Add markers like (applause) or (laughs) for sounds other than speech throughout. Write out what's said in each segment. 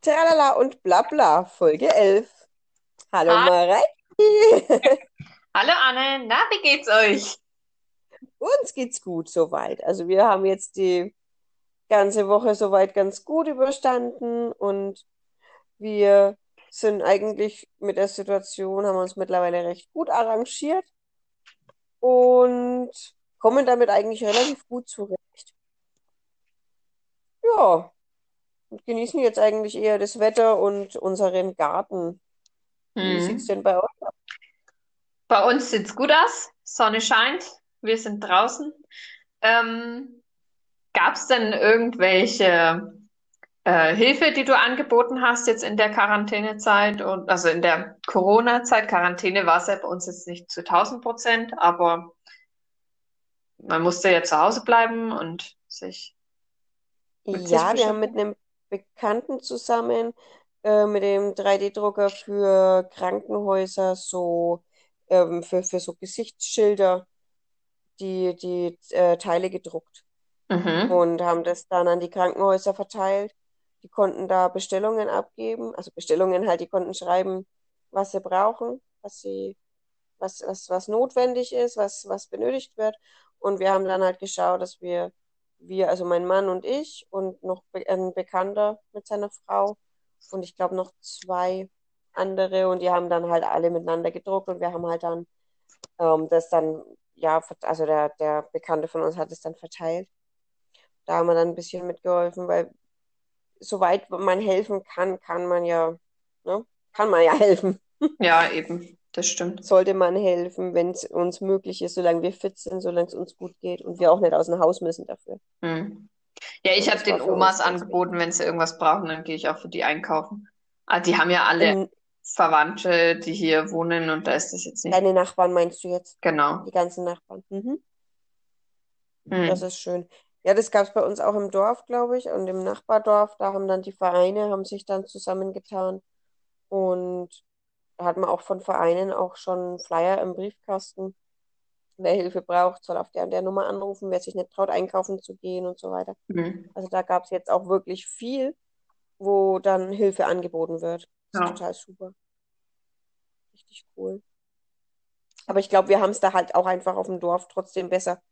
Tralala und Blabla, Folge 11. Hallo Ha- Mareike. (laughs) Hallo Anne, na, wie geht's euch? Uns geht's gut soweit. Also wir haben jetzt die ganze Woche soweit ganz gut überstanden und wir sind eigentlich mit der Situation, haben uns mittlerweile recht gut arrangiert und kommen damit eigentlich relativ gut zurecht. Ja, genießen jetzt eigentlich eher das Wetter und unseren Garten. Wie sieht's Hm. denn bei euch aus? Bei uns sieht's gut aus, Sonne scheint, wir sind draußen. Ähm, gab's denn irgendwelche äh, Hilfe, die du angeboten hast jetzt in der Quarantänezeit und also in der Corona-Zeit? Quarantäne war es ja bei uns jetzt nicht zu 1000 Prozent, aber man musste ja zu Hause bleiben und sich Ja, wir haben mit einem Bekannten zusammen äh, mit dem 3D-Drucker für Krankenhäuser so ähm, für, für so Gesichtsschilder die, die äh, Teile gedruckt Mhm. und haben das dann an die Krankenhäuser verteilt. Die konnten da Bestellungen abgeben, also Bestellungen halt, die konnten schreiben, was sie brauchen, was sie, was, was, was notwendig ist, was, was benötigt wird. Und wir haben dann halt geschaut, dass wir, wir, also mein Mann und ich und noch ein Bekannter mit seiner Frau und ich glaube noch zwei andere und die haben dann halt alle miteinander gedruckt und wir haben halt dann ähm, das dann, ja, also der, der Bekannte von uns hat es dann verteilt. Da haben wir dann ein bisschen mitgeholfen, weil soweit man helfen kann, kann man ja, ne? Kann man ja (laughs) helfen. Ja, eben, das stimmt. Sollte man helfen, wenn es uns möglich ist, solange wir fit sind, solange es uns gut geht und wir auch nicht aus dem Haus müssen dafür. Hm. Ja, ich habe das den Omas angeboten, wenn sie irgendwas brauchen, dann gehe ich auch für die einkaufen. Ah, die haben ja alle Ähm, Verwandte, die hier wohnen und da ist das jetzt nicht. deine Nachbarn meinst du jetzt? Genau. Die ganzen Nachbarn. Mhm. Das Hm. ist schön. Ja, das gab es bei uns auch im Dorf, glaube ich, und im Nachbardorf. Da haben dann die Vereine, haben sich dann zusammengetan und hat man auch von Vereinen auch schon Flyer im Briefkasten. Wer Hilfe braucht, soll auf der und der Nummer anrufen, wer sich nicht traut, einkaufen zu gehen und so weiter. Hm. Also da gab es jetzt auch wirklich viel, wo dann Hilfe angeboten wird. Das ist Ja, total super. Richtig cool. Aber ich glaube, wir haben es da halt auch einfach auf dem Dorf trotzdem besser,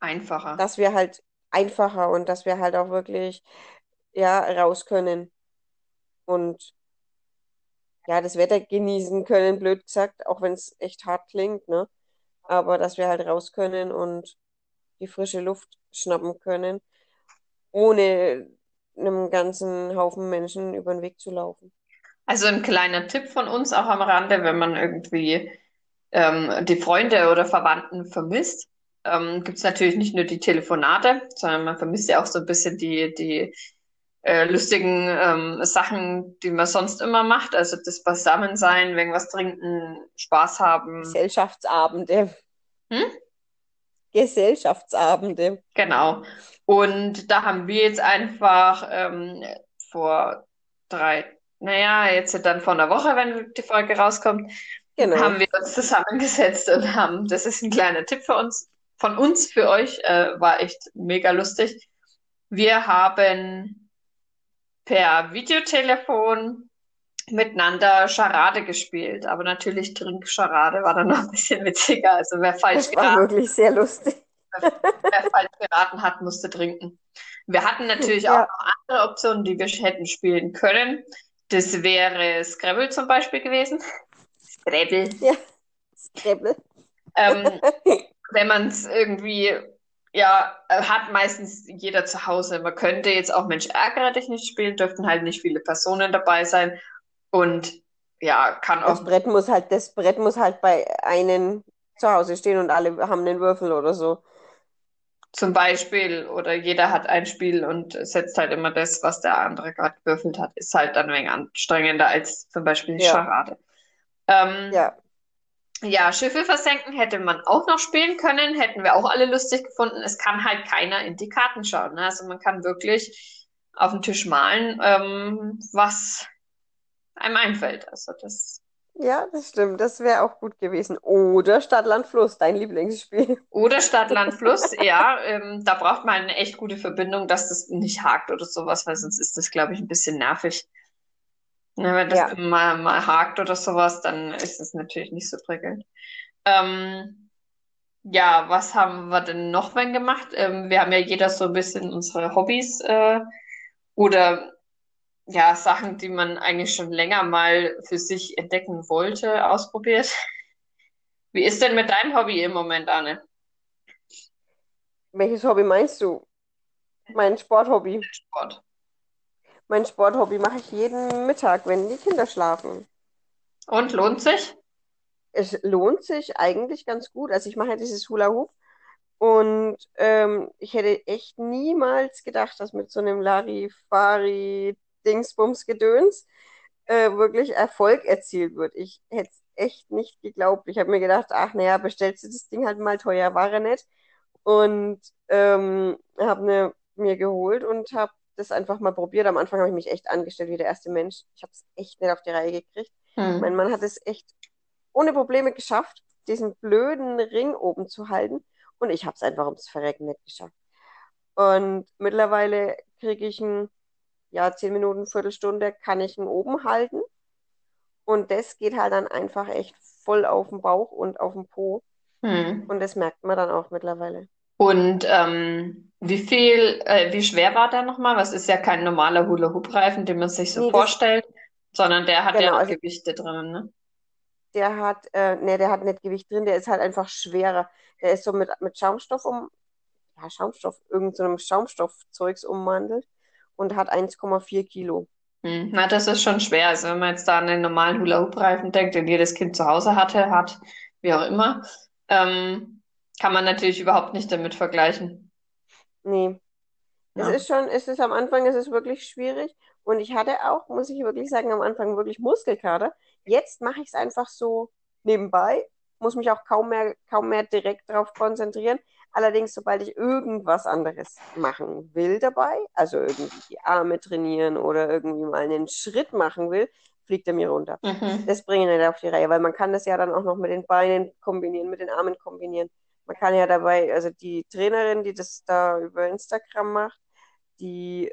einfacher. dass wir halt einfacher und dass wir halt auch wirklich, ja, raus können und ja, das Wetter genießen können, blöd gesagt, auch wenn es echt hart klingt, ne? Aber dass wir halt raus können und die frische Luft schnappen können, ohne einem ganzen Haufen Menschen über den Weg zu laufen. Also ein kleiner Tipp von uns auch am Rande, wenn man irgendwie ähm, die Freunde oder Verwandten vermisst, ähm, gibt es natürlich nicht nur die Telefonate, sondern man vermisst ja auch so ein bisschen die, die äh, lustigen ähm, Sachen, die man sonst immer macht. Also das Beisammensein, irgendwas trinken, Spaß haben. Gesellschaftsabende, Hm? Gesellschaftsabende. Genau. Und da haben wir jetzt einfach ähm, vor drei, naja, jetzt dann vor einer Woche, wenn die Folge rauskommt, haben Genau. wir uns zusammengesetzt und haben, das ist ein kleiner Tipp für uns, von uns für euch, äh, war echt mega lustig. Wir haben per Videotelefon miteinander Charade gespielt, aber natürlich Trinkscharade war dann noch ein bisschen witziger. Also wer falsch Das war geraten, wirklich sehr lustig. (laughs) wer falsch geraten hat, musste trinken. Wir hatten natürlich auch Ja, noch andere Optionen, die wir hätten spielen können. Das wäre Scrabble zum Beispiel gewesen. Scrabble. ja, Scrabble. Ähm, (laughs) wenn man es irgendwie, ja, äh, hat meistens jeder zu Hause. Man könnte jetzt auch Mensch ärgere dich nicht spielen, dürften halt nicht viele Personen dabei sein. Und ja, kann Das auch Brett muss halt, das Brett muss halt bei einem zu Hause stehen und alle haben einen Würfel oder so. zum Beispiel, oder jeder hat ein Spiel und setzt halt immer das, was der andere gerade gewürfelt hat, ist halt dann ein wenig anstrengender als zum Beispiel die Ja, Charade. Ähm, ja. Ja, Schiffe versenken hätte man auch noch spielen können, hätten wir auch alle lustig gefunden. Es kann halt keiner in die Karten schauen. Ne? Also man kann wirklich auf den Tisch malen, ähm, was einem einfällt. Also das Ja, das stimmt. Das wäre auch gut gewesen. Oder Stadt, Land, Fluss, dein Lieblingsspiel. Oder Stadt, Land, Fluss, (laughs) ja, ähm, da braucht man eine echt gute Verbindung, dass das nicht hakt oder sowas, weil sonst ist das, glaube ich, ein bisschen nervig. Ne, wenn das Ja. mal, mal hakt oder sowas, dann ist es natürlich nicht so prickelnd. Ähm, ja, was haben wir denn noch wenn gemacht? Ähm, wir haben ja jeder so ein bisschen unsere Hobbys äh, oder ja, Sachen, die man eigentlich schon länger mal für sich entdecken wollte, ausprobiert. Wie ist denn mit deinem Hobby im Moment, Anne? Welches Hobby meinst du? Mein Sporthobby. Sport. Mein Sporthobby mache ich jeden Mittag, wenn die Kinder schlafen. Und lohnt sich? Es lohnt sich eigentlich ganz gut. Also ich mache ja dieses Hula Hoop und ähm, ich hätte echt niemals gedacht, dass mit so einem Larifari-Dingsbums-Gedöns äh, wirklich Erfolg erzielt wird. Ich hätte es echt nicht geglaubt. Ich habe mir gedacht, ach naja, bestellst du das Ding halt mal teuer, war er nicht. Und ähm, habe ne, mir geholt und habe das einfach mal probiert. Am Anfang habe ich mich echt angestellt wie der erste Mensch. Ich habe es echt nicht auf die Reihe gekriegt. Mein Hm. Mann hat es echt ohne Probleme geschafft, diesen blöden Ring oben zu halten. Und ich habe es einfach ums Verrecken nicht geschafft. Und mittlerweile kriege ich ihn, ja, zehn Minuten, Viertelstunde kann ich ihn oben halten. Und das geht halt dann einfach echt voll auf den Bauch und auf den Po. Hm. Und das merkt man dann auch mittlerweile. Und ähm, wie viel, äh, wie schwer war der nochmal? Was ist ja kein normaler Hula-Hoop-Reifen, den man sich so Nee, vorstellt, sondern der hat ja genau, auch also Gewichte drinnen, ne? der hat, äh, ne, der hat nicht Gewicht drin, der ist halt einfach schwerer. Der ist so mit, mit Schaumstoff um, ja, Schaumstoff, irgend so Schaumstoffzeugs ummantelt und hat 1,4 Kilo. Hm. Na, das ist schon schwer. Also wenn man jetzt da an den normalen Hula-Hoop-Reifen denkt, den jedes Kind zu Hause hatte, hat, wie auch immer, ähm, kann man natürlich überhaupt nicht damit vergleichen. Nee, es Ja. ist schon, es ist am Anfang, es ist wirklich schwierig. Und ich hatte auch, muss ich wirklich sagen, am Anfang wirklich Muskelkater. Jetzt mache ich es einfach so nebenbei, muss mich auch kaum mehr, kaum mehr direkt darauf konzentrieren. Allerdings, sobald ich irgendwas anderes machen will dabei, also irgendwie die Arme trainieren oder irgendwie mal einen Schritt machen will, fliegt er mir runter. Mhm. Das bringe ich nicht auf die Reihe, weil man kann das ja dann auch noch mit den Beinen kombinieren, mit den Armen kombinieren. Man kann ja dabei, also die Trainerin, die das da über Instagram macht, die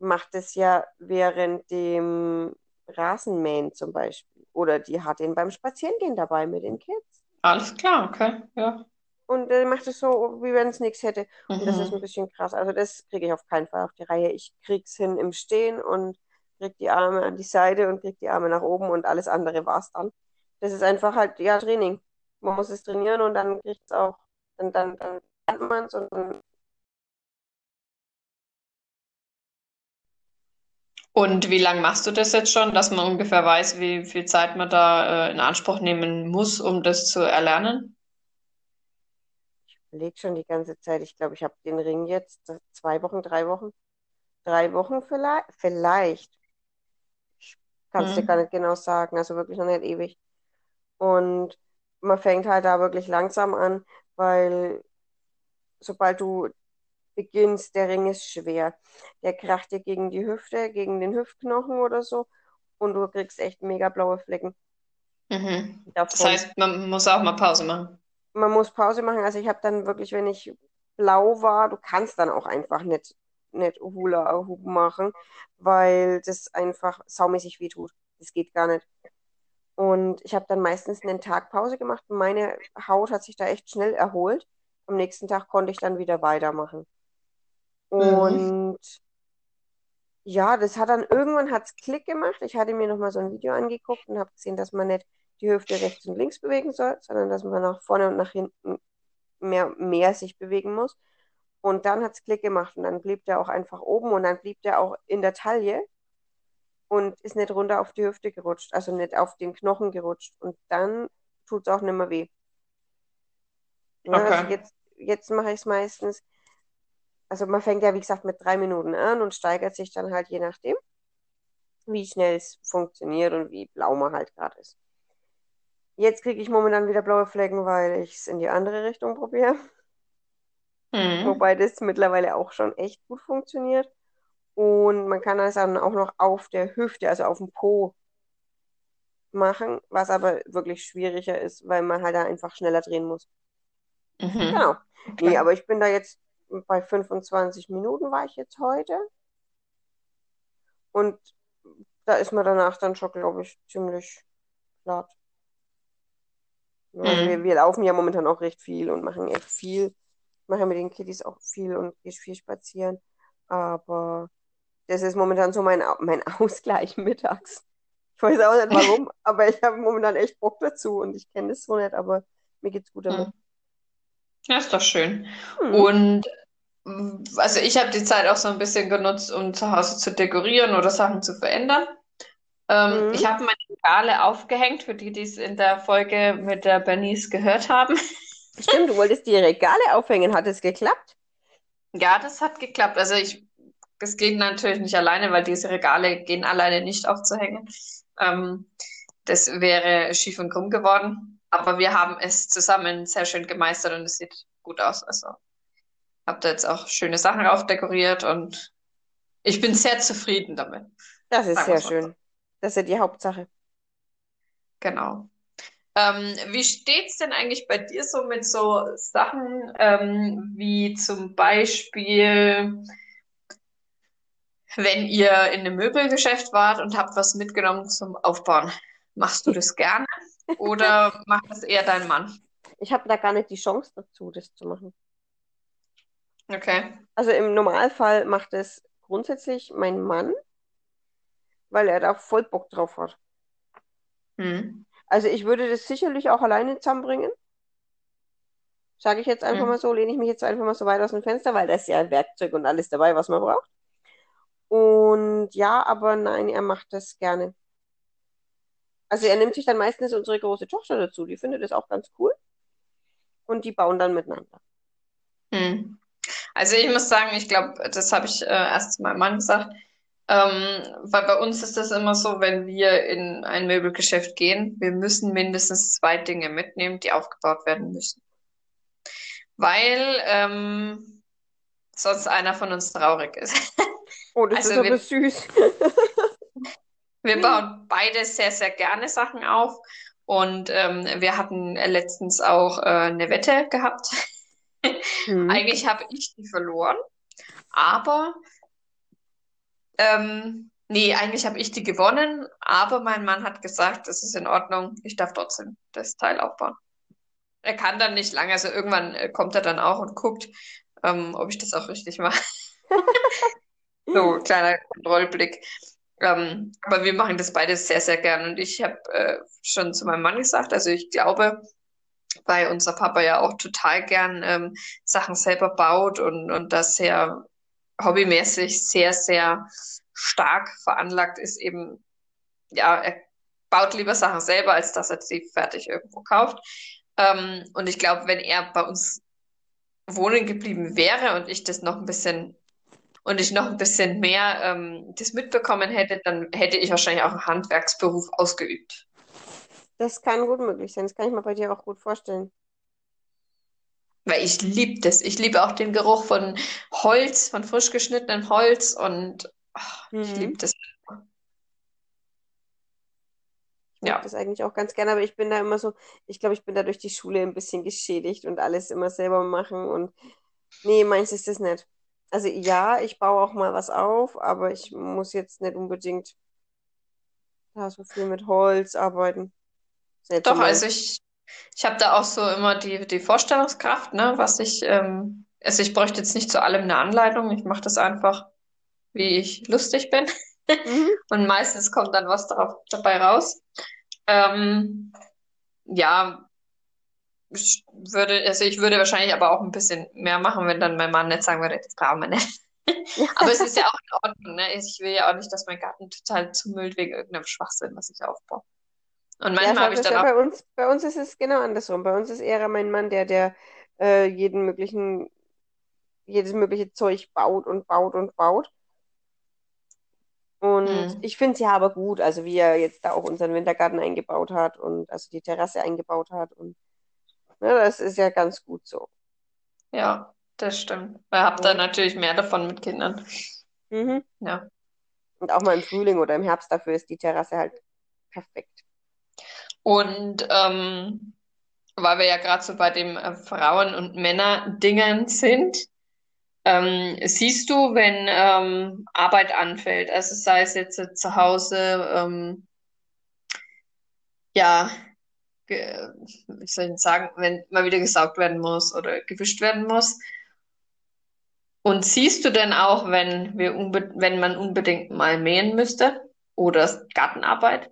macht es ja während dem Rasenmähen zum Beispiel. Oder die hat ihn beim Spazierengehen dabei mit den Kids. Alles klar, okay, ja. Und äh, macht es so, wie wenn es nichts hätte. Und das ist ein Mhm. bisschen krass. Also das kriege ich auf keinen Fall auf die Reihe. Ich krieg's hin im Stehen und krieg die Arme an die Seite und krieg die Arme nach oben und alles andere war's dann. Das ist einfach halt, ja, Training. Man muss es trainieren und dann kriegt es auch, dann, dann, dann lernt man es und dann, Und wie lange machst du das jetzt schon, dass man ungefähr weiß, wie viel Zeit man da äh, in Anspruch nehmen muss, um das zu erlernen? überleg schon die ganze Zeit. Ich glaube, ich habe den Ring jetzt zwei Wochen, drei Wochen, drei Wochen vielleicht, vielleicht. Ich kann es dir gar Hm. nicht genau sagen, also wirklich noch nicht ewig. Und man fängt halt da wirklich langsam an, weil sobald du beginnst, der Ring ist schwer. Der kracht dir gegen die Hüfte, gegen den Hüftknochen oder so und du kriegst echt mega blaue Flecken Mhm. Das heißt, man muss auch mal Pause machen. Man muss Pause machen. Also ich habe dann wirklich, wenn ich blau war, du kannst dann auch einfach nicht, nicht Hula Hoop machen, weil das einfach saumäßig wehtut. Das geht gar nicht. Und ich habe dann meistens einen Tag Pause gemacht. Meine Haut hat sich da echt schnell erholt. Am nächsten Tag konnte ich dann wieder weitermachen. Mhm. Und ja, das hat dann irgendwann hat's Klick gemacht. Ich hatte mir nochmal so ein Video angeguckt und habe gesehen, dass man nicht die Hüfte rechts und links bewegen soll, sondern dass man nach vorne und nach hinten mehr, mehr sich bewegen muss. Und dann hat's Klick gemacht und dann blieb der auch einfach oben und dann blieb der auch in der Taille und ist nicht runter auf die Hüfte gerutscht, also nicht auf den Knochen gerutscht. Und dann tut's auch nicht mehr weh. Ja, also jetzt, jetzt mache ich es meistens, also man fängt ja wie gesagt mit drei Minuten an und steigert sich dann halt je nachdem, wie schnell es funktioniert und wie blau man halt gerade ist. Jetzt kriege ich momentan wieder blaue Flecken, weil ich es in die andere Richtung probiere. Mhm. Wobei das mittlerweile auch schon echt gut funktioniert. Und man kann das dann auch noch auf der Hüfte, also auf dem Po, machen, was aber wirklich schwieriger ist, weil man halt da einfach schneller drehen muss. Mhm. Genau. Nee, Okay. aber ich bin da jetzt bei 25 Minuten war ich jetzt heute und da ist man danach dann schon, glaube ich, ziemlich platt. Also wir, Mhm. wir laufen ja momentan auch recht viel und machen echt viel. Ich mache ja mit den Kiddies auch viel und gehe viel spazieren. Aber das ist momentan so mein, mein (laughs) Ausgleich mittags. Ich weiß auch nicht warum, (laughs) aber ich habe momentan echt Bock dazu und ich kenne das so nicht, aber mir geht's gut damit. Mhm. Ja, ist doch schön. Hm. Und also ich habe die Zeit auch so ein bisschen genutzt, um zu Hause zu dekorieren oder Sachen zu verändern. Ähm, Mhm. ich habe meine Regale aufgehängt, für die, die es in der Folge mit der Bernice gehört haben. Stimmt, du wolltest die Regale aufhängen. Hat es geklappt? Ja, das hat geklappt. Also ich, das geht natürlich nicht alleine, weil diese Regale gehen alleine nicht aufzuhängen. Ähm, das wäre schief und krumm geworden. Aber wir haben es zusammen sehr schön gemeistert und es sieht gut aus. Also habe da jetzt auch schöne Sachen aufdekoriert und ich bin sehr zufrieden damit. Das ist sehr mal so. schön. Das ist ja die Hauptsache. Genau. Ähm, wie steht's denn eigentlich bei dir so mit so Sachen, ähm, wie zum Beispiel, wenn ihr in einem Möbelgeschäft wart und habt was mitgenommen zum Aufbauen? Machst du das (laughs) gerne oder macht das eher dein Mann? Ich habe da gar nicht die Chance dazu, das zu machen. Okay. Also im Normalfall macht es grundsätzlich mein Mann, weil er da voll Bock drauf hat. Hm. Also ich würde das sicherlich auch alleine zusammenbringen. Sage ich jetzt einfach Hm. mal so, lehne ich mich jetzt einfach mal so weit aus dem Fenster, weil da ist ja Werkzeug und alles dabei, was man braucht. Und ja, aber nein, er macht das gerne. Also er nimmt sich dann meistens unsere große Tochter dazu, die findet das auch ganz cool. Und die bauen dann miteinander. Hm. Also ich muss sagen, ich glaube, das habe ich äh, erst meinem Mann gesagt, ähm, weil bei uns ist das immer so, wenn wir in ein Möbelgeschäft gehen, wir müssen mindestens zwei Dinge mitnehmen, die aufgebaut werden müssen. Weil ähm, sonst einer von uns traurig ist. (laughs) Oh, das ist Also aber wir, süß. (laughs) wir bauen beide sehr, sehr gerne Sachen auf. Und ähm, wir hatten letztens auch äh, eine Wette gehabt. Hm. (laughs) Eigentlich habe ich die verloren, aber ähm, nee, eigentlich habe ich die gewonnen, aber mein Mann hat gesagt, das ist in Ordnung, ich darf trotzdem das Teil aufbauen. Er kann dann nicht lange, also irgendwann äh, kommt er dann auch und guckt, ähm, ob ich das auch richtig mache. (laughs) So, kleiner Kontrollblick. Ähm, aber wir machen das beides sehr, sehr gern. Und ich habe äh, schon zu meinem Mann gesagt, also ich glaube, weil unser Papa ja auch total gern ähm, Sachen selber baut und, und das sehr hobbymäßig sehr, sehr stark veranlagt ist, eben, ja, er baut lieber Sachen selber, als dass er sie fertig irgendwo kauft. Ähm, und ich glaube, wenn er bei uns wohnen geblieben wäre und ich das noch ein bisschen und ich noch ein bisschen mehr ähm, das mitbekommen hätte, dann hätte ich wahrscheinlich auch einen Handwerksberuf ausgeübt. Das kann gut möglich sein. Das kann ich mir bei dir auch gut vorstellen. Weil ich liebe das. Ich liebe auch den Geruch von Holz, von frisch geschnittenem Holz und ach, ich liebe Mhm. das. Ich mag Ja. das eigentlich auch ganz gerne, aber ich bin da immer so, ich glaube, ich bin da durch die Schule ein bisschen geschädigt und alles immer selber machen und nee, meins ist das nicht. Also ja, ich baue auch mal was auf, aber ich muss jetzt nicht unbedingt da so viel mit Holz arbeiten. So Doch, also ich, ich habe da auch so immer die, die Vorstellungskraft, ne, was ich, ähm, also ich bräuchte jetzt nicht zu allem eine Anleitung. Ich mache das einfach, wie ich lustig bin. Mhm. (laughs) Und meistens kommt dann was drauf, dabei raus. Ähm, ja, würde, also ich würde wahrscheinlich aber auch ein bisschen mehr machen, wenn dann mein Mann nicht sagen würde, das brauchen wir nicht. (laughs) Aber es ist ja auch in Ordnung, ne? Ich will ja auch nicht, dass mein Garten total zumüllt wegen irgendeinem Schwachsinn, was ich aufbaue. Und Ja, manchmal schau, habe ich dann ja bei uns, bei uns ist es genau andersrum. Bei uns ist eher mein Mann der, der äh, jeden möglichen, jedes mögliche Zeug baut und baut und baut. Und hm, ich finde es ja aber gut, also wie er jetzt da auch unseren Wintergarten eingebaut hat und also die Terrasse eingebaut hat. Und ne, das ist ja ganz gut so. ja, das stimmt. Weil ihr habt dann Ja. natürlich mehr davon mit Kindern. Mhm. Ja. Und auch mal im Frühling oder im Herbst dafür ist die Terrasse halt perfekt. Und ähm, weil wir ja gerade so bei dem äh, Frauen- und Männer-Dingen sind, ähm, siehst du, wenn ähm, Arbeit anfällt, also sei es jetzt äh, zu Hause, ähm, ja, wie soll ich sagen, wenn mal wieder gesaugt werden muss oder gewischt werden muss. Und siehst du denn auch, wenn wir wenn man unbedingt mal mähen müsste oder Gartenarbeit?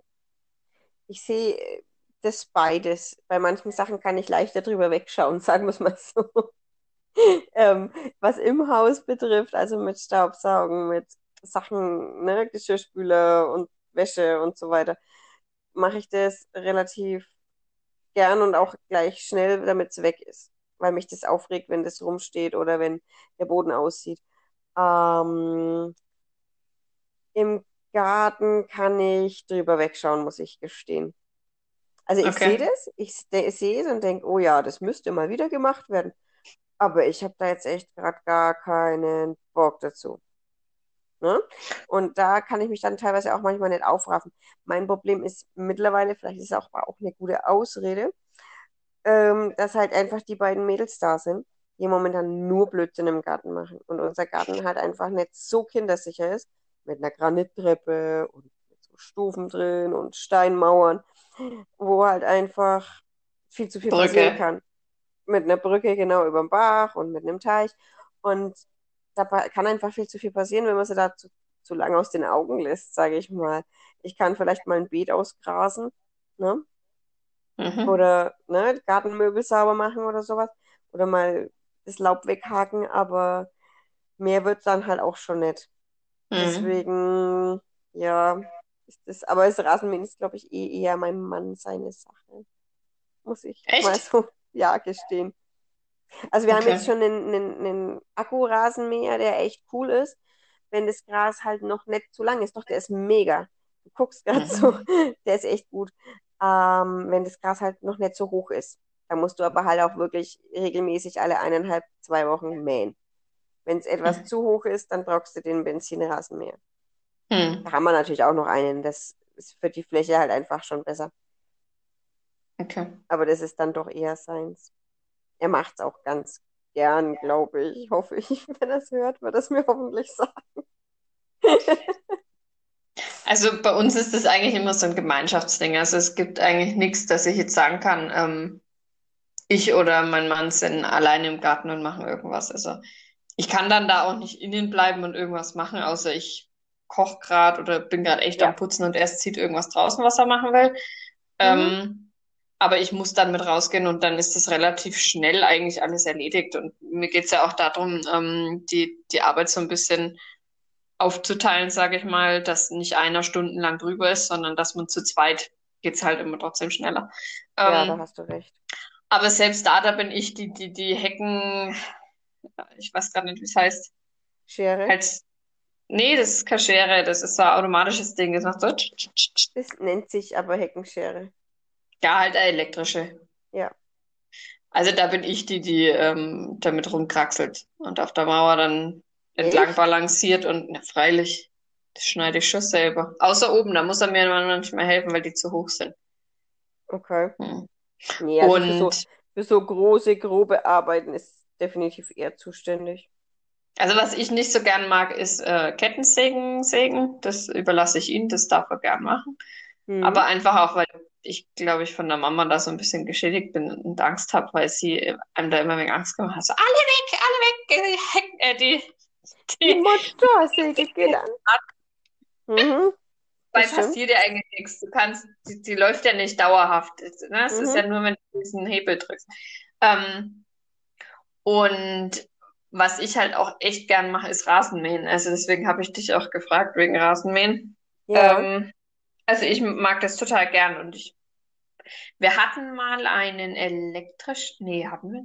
Ich sehe das beides. Bei manchen Sachen kann ich leichter drüber wegschauen, (laughs) sagen wir es mal so. Ähm, was im Haus betrifft, also mit Staubsaugen, mit Sachen, ne, Geschirrspüler und Wäsche und so weiter, mache ich das relativ gern und auch gleich schnell, damit es weg ist, weil mich das aufregt, wenn das rumsteht oder wenn der Boden aussieht. Ähm, im Garten kann ich drüber wegschauen, muss ich gestehen. Also ich sehe Okay. das, ich se- sehe es und denke, oh ja, das müsste mal wieder gemacht werden. Aber ich habe da jetzt echt gerade gar keinen Bock dazu. Ne? Und da kann ich mich dann teilweise auch manchmal nicht aufraffen. Mein Problem ist mittlerweile, vielleicht ist es auch, auch eine gute Ausrede, ähm, dass halt einfach die beiden Mädels da sind, die momentan nur Blödsinn im Garten machen. Und unser Garten halt einfach nicht so kindersicher ist, mit einer Granittreppe und so Stufen drin und Steinmauern, wo halt einfach viel zu viel passieren Brücke. kann. Mit einer Brücke genau über dem Bach und mit einem Teich. Und da kann einfach viel zu viel passieren, wenn man sie da zu, zu lange aus den Augen lässt, sage ich mal. Ich kann vielleicht mal ein Beet ausgrasen, ne? Mhm. Oder ne, Gartenmöbel sauber machen oder sowas. Oder mal das Laub weghaken, aber mehr wird dann halt auch schon nicht. Mhm. Deswegen, ja, ist das, aber das Rasenmähen ist, glaube ich, eh eher mein Mann seine Sache. Muss ich mal Echt? so, (laughs) ja, gestehen. Also wir haben jetzt Okay. schon einen, einen, einen Akkurasenmäher, der echt cool ist, wenn das Gras halt noch nicht zu lang ist. Doch, der ist mega. Du guckst gerade so, Mhm. (laughs) der ist echt gut. Ähm, wenn das Gras halt noch nicht so hoch ist. Da musst du aber halt auch wirklich regelmäßig alle eineinhalb, zwei Wochen mähen. Wenn es etwas Mhm. zu hoch ist, dann brauchst du den Benzinrasenmäher. Da Mhm. haben wir natürlich auch noch einen. Das ist für die Fläche halt einfach schon besser. Okay. Aber das ist dann doch eher seins. Er macht es auch ganz gern, glaube ich. Hoffe ich, (laughs) wenn er es hört, wird er es mir hoffentlich sagen. Also bei uns ist das eigentlich immer so ein Gemeinschaftsding. Also es gibt eigentlich nichts, dass ich jetzt sagen kann, ähm, ich oder mein Mann sind alleine im Garten und machen irgendwas. Also ich kann dann da auch nicht innen bleiben und irgendwas machen, außer ich koche gerade oder bin gerade echt am Ja. Putzen und er zieht irgendwas draußen, was er machen will. Mhm. Ähm, aber ich muss dann mit rausgehen und dann ist das relativ schnell eigentlich alles erledigt. Und mir geht's ja auch darum, ähm, die, die Arbeit so ein bisschen aufzuteilen, sage ich mal, dass nicht einer stundenlang drüber ist, sondern dass man zu zweit geht's halt immer trotzdem schneller. Ja, da Ähm, hast du recht. aber selbst da, da bin ich die, die, die Hecken, ich weiß gerade nicht, wie es heißt, Schere, halt, nee, das ist keine Schere, das ist so ein automatisches Ding, das macht so, das nennt sich aber Heckenschere. Ja, halt eine elektrische. Ja, Also da bin ich die, die ähm, damit rumkraxelt und auf der Mauer dann entlang echt? balanciert und na, freilich, das schneide ich schon selber. Außer oben, da muss er mir manchmal helfen, weil die zu hoch sind. Okay. Hm. Nee, also für so, Und für so große, grobe Arbeiten ist definitiv er zuständig. also was ich nicht so gern mag, ist äh, Kettensägen sägen. Das überlasse ich ihm, das darf er gern machen. Aber Mhm. einfach auch, weil ich, glaube ich, von der Mama da so ein bisschen geschädigt bin und Angst habe, weil sie einem da immer wegen Angst gemacht hat. So, alle weg, alle weg, äh, die, Die die Motorsäge geht an. Mhm. Stimmt. passiert ja eigentlich nichts. Du kannst, die, die läuft ja nicht dauerhaft. Ne? Es ist Mhm. ja nur, wenn du diesen Hebel drückst. Ähm, und was ich halt auch echt gern mache, ist Rasenmähen. Also deswegen habe ich dich auch gefragt wegen Rasenmähen. Ja. Ähm, also ich mag das total gern und ich, wir hatten mal einen elektrisch, nee, hatten wir?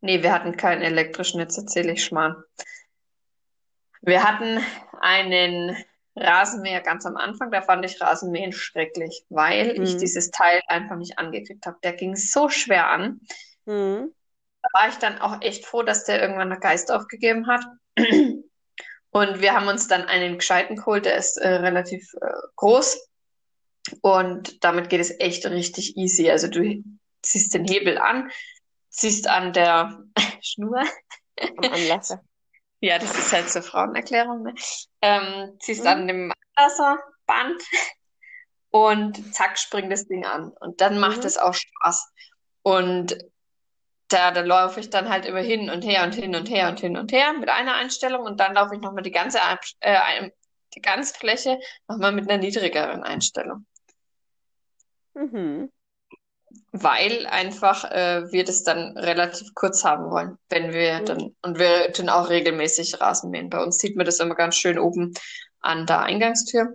Nee, wir hatten keinen elektrischen, jetzt erzähle ich Schmarrn. Wir hatten einen Rasenmäher ganz am Anfang, da fand ich Rasenmähen schrecklich, weil ich Mhm. dieses Teil einfach nicht angekriegt habe. Der ging so schwer an. Mhm. Da war ich dann auch echt froh, dass der irgendwann der Geist aufgegeben hat. Und wir haben uns dann einen gescheiten geholt, der ist äh, relativ äh, groß. Und damit geht es echt richtig easy. Also du ziehst den Hebel an, ziehst an der (laughs) Schnur. Am Anlasser. (laughs) Ja, das ist halt so Frauenerklärung, ne? Ähm, ziehst Mhm. an dem Anlasserband und zack, springt das Ding an. Und dann macht Mhm. es auch Spaß. Und da, da laufe ich dann halt immer hin und her und hin und her und hin und her mit einer Einstellung und dann laufe ich nochmal die ganze, äh, die ganze Fläche nochmal mit einer niedrigeren Einstellung. Mhm. Weil einfach äh, wir das dann relativ kurz haben wollen, wenn wir Mhm. dann, und wir tun auch regelmäßig Rasen mähen. Bei uns sieht man das immer ganz schön oben an der Eingangstür,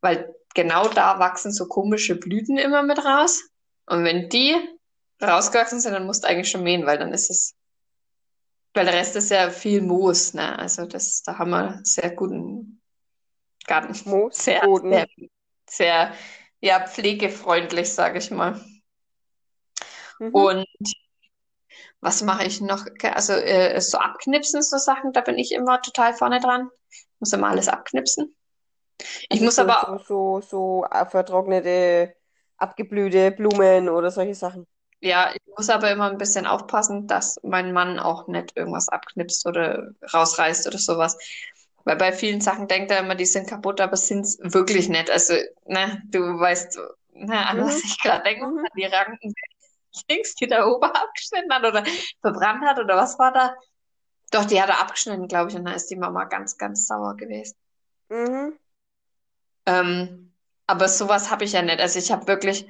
weil genau da wachsen so komische Blüten immer mit raus. Und wenn die rausgewachsen sind, dann musst du eigentlich schon mähen, weil dann ist es, weil der Rest ist ja viel Moos, ne? Also das, da haben wir sehr guten Garten. Sehr, Moosboden. sehr, sehr, ja, pflegefreundlich, sage ich mal. Mhm. Und was mache ich noch? Also äh, so abknipsen, so Sachen, da bin ich immer total vorne dran. Muss immer alles abknipsen. Ich Also muss so, aber, so, so, so äh, vertrocknete, abgeblühte Blumen oder solche Sachen. Ja, ich muss aber immer ein bisschen aufpassen, dass mein Mann auch nicht irgendwas abknipst oder rausreißt oder sowas. Weil bei vielen Sachen denkt er immer, die sind kaputt, aber sind es wirklich nicht. Also, ne, du weißt, ne, an was Mhm. ich gerade denke, Mhm. an die Ranken links, die der Ober abgeschnitten hat oder verbrannt hat oder was war da? Doch, die hat er abgeschnitten, glaube ich, und dann ist die Mama ganz, ganz sauer gewesen. Mhm. Ähm, aber sowas habe ich ja nicht. Also ich habe wirklich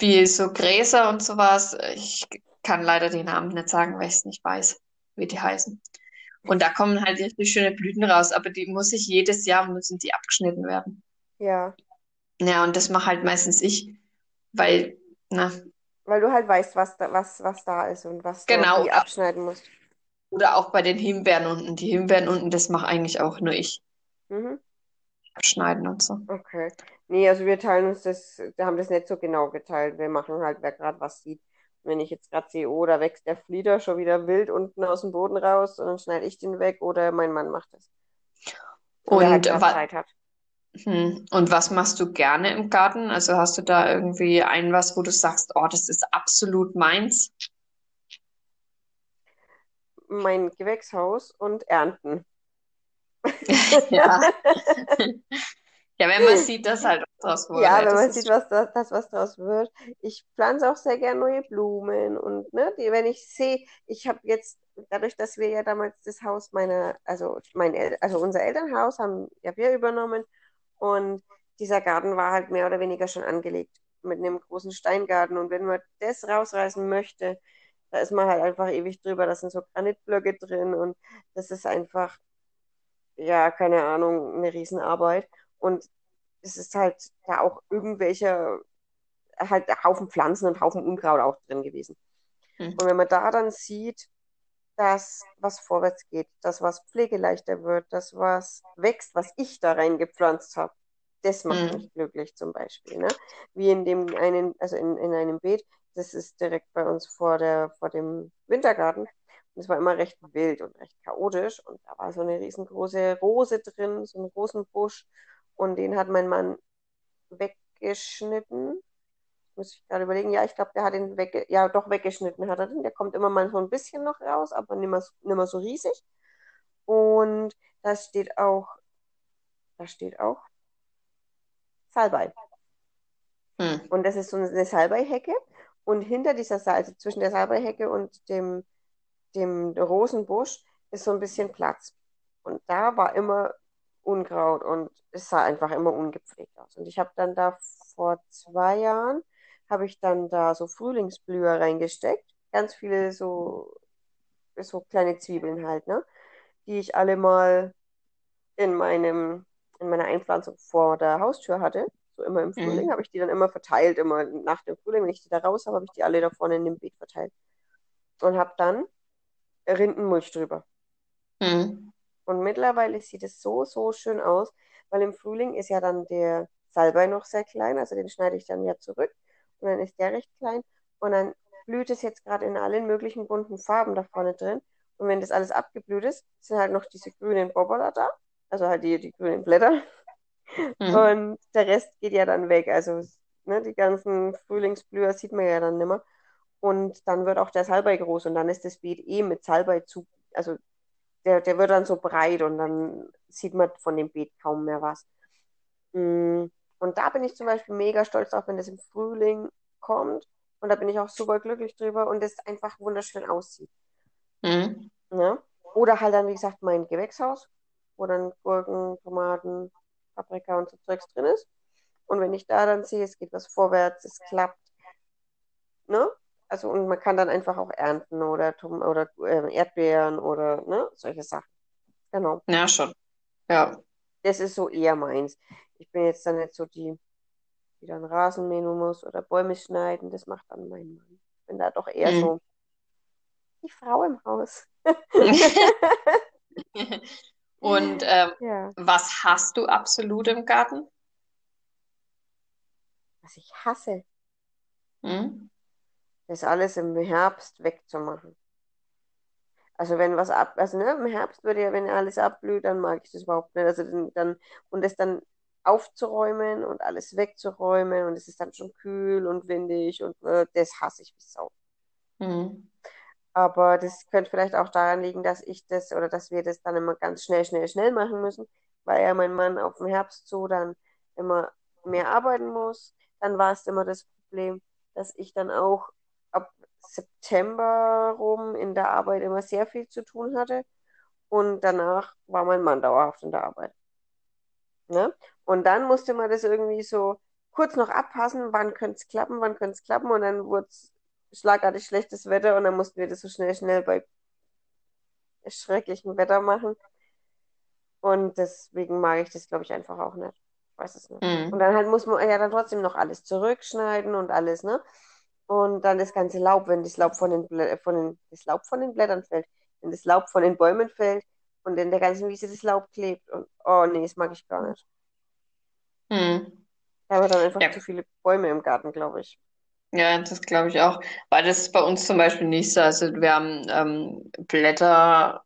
viel so Gräser und sowas. Ich kann leider die Namen nicht sagen, weil ich es nicht weiß, wie die heißen. Und da kommen halt richtig schöne Blüten raus, aber die muss ich jedes Jahr, müssen die abgeschnitten werden. Ja, Ja, und das mache halt meistens ich, weil, na, weil du halt weißt, was da, was, was da ist und was du genau. wie abschneiden musst. Oder auch bei den Himbeeren unten. Die Himbeeren unten, das mache eigentlich auch nur ich. Mhm. Abschneiden und so. Okay. Nee, also wir teilen uns das, wir haben das nicht so genau geteilt. Wir machen halt, wer gerade was sieht. Wenn ich jetzt gerade sehe, oh, da wächst der Flieder schon wieder wild unten aus dem Boden raus und dann schneide ich den weg oder mein Mann macht das. Und halt wa Zeit hat. hm, und was machst du gerne im Garten? Also hast du da irgendwie ein was, wo du sagst, oh, das ist absolut meins? Mein Gewächshaus und Ernten. (laughs) Ja. (laughs) Ja, wenn man sieht, dass halt was draus wurde, (laughs) Ja, wenn man sieht, was das, das, was draus wird. Ich pflanze auch sehr gerne neue Blumen und ne, die, wenn ich sehe, ich habe jetzt, dadurch, dass wir ja damals das Haus meiner, also mein El also unser Elternhaus haben ja wir übernommen und dieser Garten war halt mehr oder weniger schon angelegt mit einem großen Steingarten und wenn man das rausreißen möchte, da ist man halt einfach ewig drüber. Da sind so Granitblöcke drin und das ist einfach, ja, keine Ahnung, eine Riesenarbeit. Und es ist halt da auch irgendwelche, halt Haufen Pflanzen und Haufen Unkraut auch drin gewesen. Hm. Und wenn man da dann sieht, dass was vorwärts geht, dass was pflegeleichter wird, dass was wächst, was ich da reingepflanzt habe, das macht Hm. mich glücklich zum Beispiel. Ne? Wie in dem einen, also in, in einem Beet, das ist direkt bei uns vor der, vor dem Wintergarten. Und es war immer recht wild und recht chaotisch. Und da war so eine riesengroße Rose drin, so einen großen Busch. Und den hat mein Mann weggeschnitten. Muss ich gerade überlegen. Ja, ich glaube, der hat ihn wegge ja, doch weggeschnitten hat er den. Der kommt immer mal so ein bisschen noch raus, aber nicht mehr, nicht mehr so riesig. Und da steht auch, da steht auch Salbei. Hm. Und das ist so eine Salbeihecke. Und hinter dieser Salbei, also zwischen der Salbeihecke und dem, dem Rosenbusch, ist so ein bisschen Platz. Und da war immer Unkraut und es sah einfach immer ungepflegt aus. Und ich habe dann da vor zwei Jahren, habe ich dann da so Frühlingsblüher reingesteckt. Ganz viele so, so kleine Zwiebeln halt, ne? Die ich alle mal in meinem, in meiner Einpflanzung vor der Haustür hatte. So immer im Frühling Hm. habe ich die dann immer verteilt, immer nach dem Frühling, wenn ich die da raus habe, habe ich die alle da vorne in dem Beet verteilt. Und habe dann Rindenmulch drüber. Hm. Und mittlerweile sieht es so, so schön aus, weil im Frühling ist ja dann der Salbei noch sehr klein, also den schneide ich dann ja zurück und dann ist der recht klein und dann blüht es jetzt gerade in allen möglichen bunten Farben da vorne drin und wenn das alles abgeblüht ist, sind halt noch diese grünen Bobberler da, also halt die, die grünen Blätter Hm. und der Rest geht ja dann weg, also ne, die ganzen Frühlingsblüher sieht man ja dann nimmer. Und dann wird auch der Salbei groß und dann ist das Beet eh mit Salbei zu, also der, der wird dann so breit und dann sieht man von dem Beet kaum mehr was. Mm, und da bin ich zum Beispiel mega stolz drauf, wenn das im Frühling kommt. Und da bin ich auch super glücklich drüber und es einfach wunderschön aussieht. Mhm. Ne? Oder halt dann, wie gesagt, mein Gewächshaus, wo dann Gurken, Tomaten, Paprika und so Zeugs drin ist. Und wenn ich da dann sehe, es geht was vorwärts, es klappt, ne? Also und man kann dann einfach auch ernten oder, Tom oder äh, Erdbeeren oder ne, solche Sachen. Genau. Ja, schon. Ja. Das ist so eher meins. Ich bin jetzt dann nicht so die, die dann Rasen mähen muss oder Bäume schneiden. Das macht dann mein Mann. Ich bin da doch eher Mhm. so die Frau im Haus. (laughs) Und ähm, (laughs) Ja. was hast du absolut im Garten? Was ich hasse, Hm? Das alles im Herbst wegzumachen. Also wenn was ab, also ne, im Herbst würde ja, wenn alles abblüht, dann mag ich das überhaupt nicht. Also dann, dann und das dann aufzuräumen und alles wegzuräumen und es ist dann schon kühl und windig und äh, das hasse ich wie Sau. Hm. Aber das könnte vielleicht auch daran liegen, dass ich das oder dass wir das dann immer ganz schnell, schnell, schnell machen müssen, weil ja mein Mann auf dem Herbst so dann immer mehr arbeiten muss. Dann war es immer das Problem, dass ich dann auch September rum in der Arbeit immer sehr viel zu tun hatte und danach war mein Mann dauerhaft in der Arbeit. Ne? Und dann musste man das irgendwie so kurz noch abpassen, wann könnte es klappen, wann könnte es klappen und dann wurde es schlagartig schlechtes Wetter und dann mussten wir das so schnell, schnell bei schrecklichem Wetter machen. Und deswegen mag ich das, glaube ich, einfach auch nicht. Ich weiß es nicht. Und Hm. dann halt muss man ja dann trotzdem noch alles zurückschneiden und alles, ne? Und dann das ganze Laub, wenn das Laub von den, Blä von den, das Laub von den Blättern fällt, wenn das Laub von den Bäumen fällt und in der ganzen Wiese das Laub klebt. Und oh nee, das mag ich gar nicht. Hm. Da haben wir dann einfach Ja. zu viele Bäume im Garten, glaube ich. Ja, das glaube ich auch. Weil das ist bei uns zum Beispiel nicht so. Also wir haben ähm, Blätter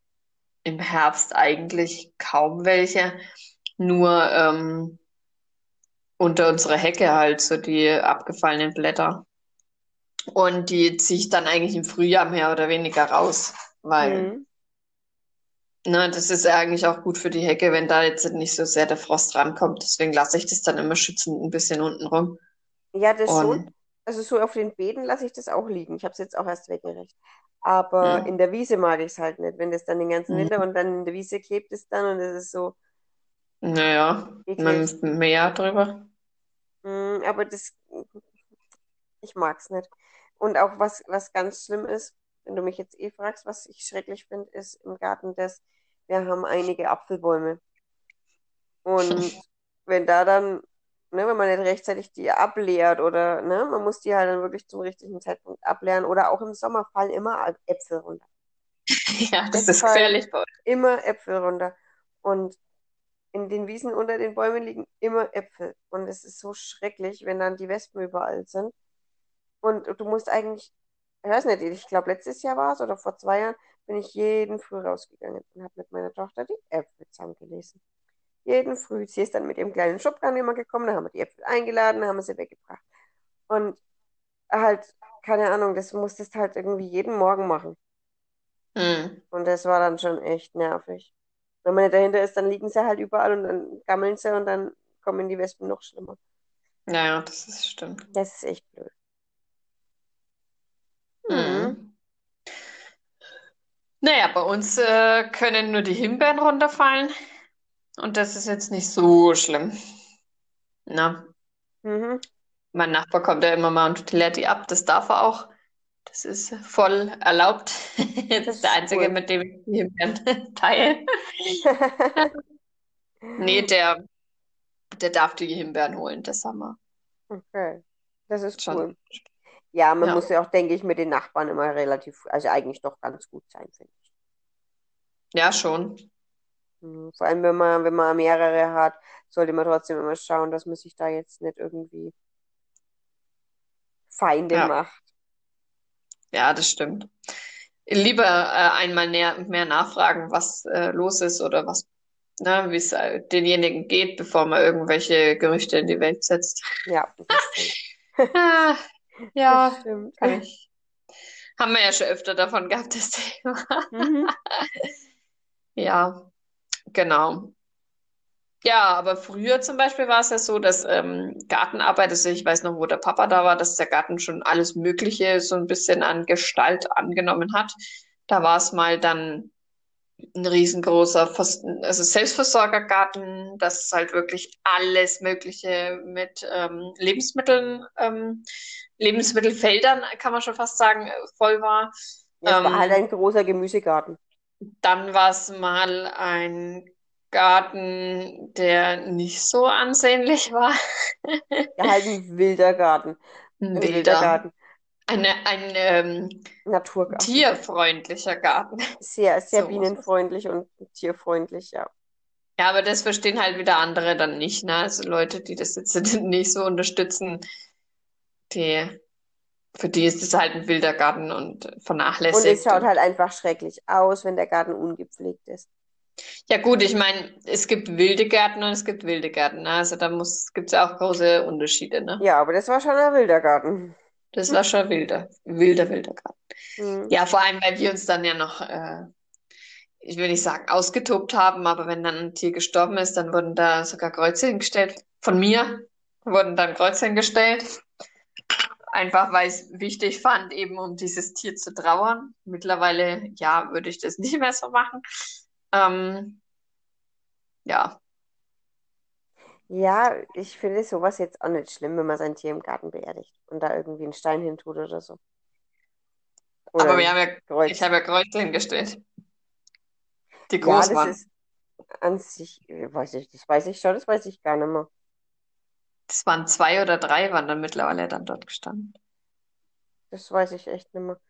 im Herbst eigentlich kaum welche. Nur ähm, unter unserer Hecke halt so die abgefallenen Blätter. Und die ziehe ich dann eigentlich im Frühjahr mehr oder weniger raus. Weil, Mhm. ne, das ist eigentlich auch gut für die Hecke, wenn da jetzt nicht so sehr der Frost rankommt. Deswegen lasse ich das dann immer schützend ein bisschen unten rum. Ja, das schon. Und Also so auf den Beeten lasse ich das auch liegen. Ich habe es jetzt auch erst weggerecht. Aber hm, in der Wiese mag ich es halt nicht, wenn das dann den ganzen Winter hm, und dann in der Wiese klebt es dann und es ist so naja, mit Meer drüber. Mm, aber das, ich mag es nicht. Und auch was, was ganz schlimm ist, wenn du mich jetzt eh fragst, was ich schrecklich finde, ist im Garten, dass wir haben einige Apfelbäume. Und (laughs) wenn da dann, ne, wenn man nicht rechtzeitig die ableert oder, ne, man muss die halt dann wirklich zum richtigen Zeitpunkt ableeren oder auch im Sommer fallen immer Äpfel runter. (laughs) Ja, das Es ist gefährlich bei immer Äpfel runter. Und in den Wiesen unter den Bäumen liegen immer Äpfel. Und es ist so schrecklich, wenn dann die Wespen überall sind. Und du musst eigentlich, ich weiß nicht, ich glaube letztes Jahr war es oder vor zwei Jahren, bin ich jeden Früh rausgegangen und habe mit meiner Tochter die Äpfel zusammengelesen. Jeden Früh. Sie ist dann mit ihrem kleinen Schubkarren immer gekommen, da haben wir die Äpfel eingeladen, da haben wir sie weggebracht. Und halt, keine Ahnung, das musstest halt irgendwie jeden Morgen machen. Hm. Und das war dann schon echt nervig. Wenn man nicht dahinter ist, dann liegen sie halt überall und dann gammeln sie und dann kommen die Wespen noch schlimmer. Naja, das ist stimmt. Das ist echt blöd. Hm. Hm. Naja, bei uns äh, können nur die Himbeeren runterfallen und das ist jetzt nicht so schlimm. Na, Mhm. mein Nachbar kommt ja immer mal und leert die ab, das darf er auch. Das ist voll erlaubt. (laughs) Das ist der einzige, cool. mit dem ich die Himbeeren (laughs) teile. (laughs) Nee, der, der darf die Himbeeren holen, das haben wir Okay, das ist schon. cool. Ja, man Ja. muss ja auch, denke ich, mit den Nachbarn immer relativ, also eigentlich doch ganz gut sein, finde ich. Ja, schon. Mhm. Vor allem, wenn man, wenn man mehrere hat, sollte man trotzdem immer schauen, dass man sich da jetzt nicht irgendwie Feinde Ja, macht. ja, das stimmt. Lieber äh, einmal näher, mehr nachfragen, was äh, los ist oder was, ne, wie es äh, denjenigen geht, bevor man irgendwelche Gerüchte in die Welt setzt. Ja, (laughs) Ah, Das ja, stimmt. kann ich. Haben wir ja schon öfter davon gehabt, das Thema. Mhm. (laughs) Ja, genau. Ja, aber früher zum Beispiel war es ja so, dass ähm, Gartenarbeit, also ich weiß noch, wo der Papa da war, dass der Garten schon alles Mögliche so ein bisschen an Gestalt angenommen hat. Da war es mal dann ein riesengroßer, Vers- also Selbstversorgergarten, dass halt wirklich alles Mögliche mit ähm, Lebensmitteln, ähm, Lebensmittelfeldern, kann man schon fast sagen, voll war. Ja, es war halt Ähm, ein großer Gemüsegarten. dann war es mal ein Garten, der nicht so ansehnlich war. Ja, halt ein wilder Garten. Ein wilder wilder, Garten. eine, ein ähm, Naturgarten. tierfreundlicher Garten. Sehr, sehr So bienenfreundlich und tierfreundlich, ja. Ja, aber das verstehen halt wieder andere dann nicht, ne? Also Leute, die das jetzt (laughs) nicht so unterstützen, die, für die ist es halt ein wilder Garten und Und es vernachlässigt. schaut halt einfach schrecklich aus, wenn der Garten ungepflegt ist. ja gut, ich meine, es gibt wilde Gärten und es gibt wilde Gärten, ne? Also da gibt's ja auch große Unterschiede, ne? Ja, aber das war schon ein wilder Garten. Das war schon wilder, wilder, wilder Garten. Hm. Ja, vor allem, weil wir uns dann ja noch, äh, ich will nicht sagen, ausgetobt haben, aber wenn dann ein Tier gestorben ist, dann wurden da sogar Kreuze hingestellt. Von mir wurden dann Kreuze hingestellt. Einfach weil ich es wichtig fand, eben um dieses Tier zu trauern. Mittlerweile, ja, würde ich das (laughs) nicht mehr so machen. Ähm, ja, Ja, ich finde sowas jetzt auch nicht schlimm, wenn man sein Tier im Garten beerdigt und da irgendwie einen Stein hin tut oder so. Oder aber wir haben ja, ich Kreuz. habe ja Kreuze hingestellt, die Ja, groß das waren. ist an sich, weiß ich, das weiß ich schon, das weiß ich gar nicht mehr. Das waren zwei oder drei, waren dann mittlerweile dann dort gestanden. Das weiß ich echt nicht mehr.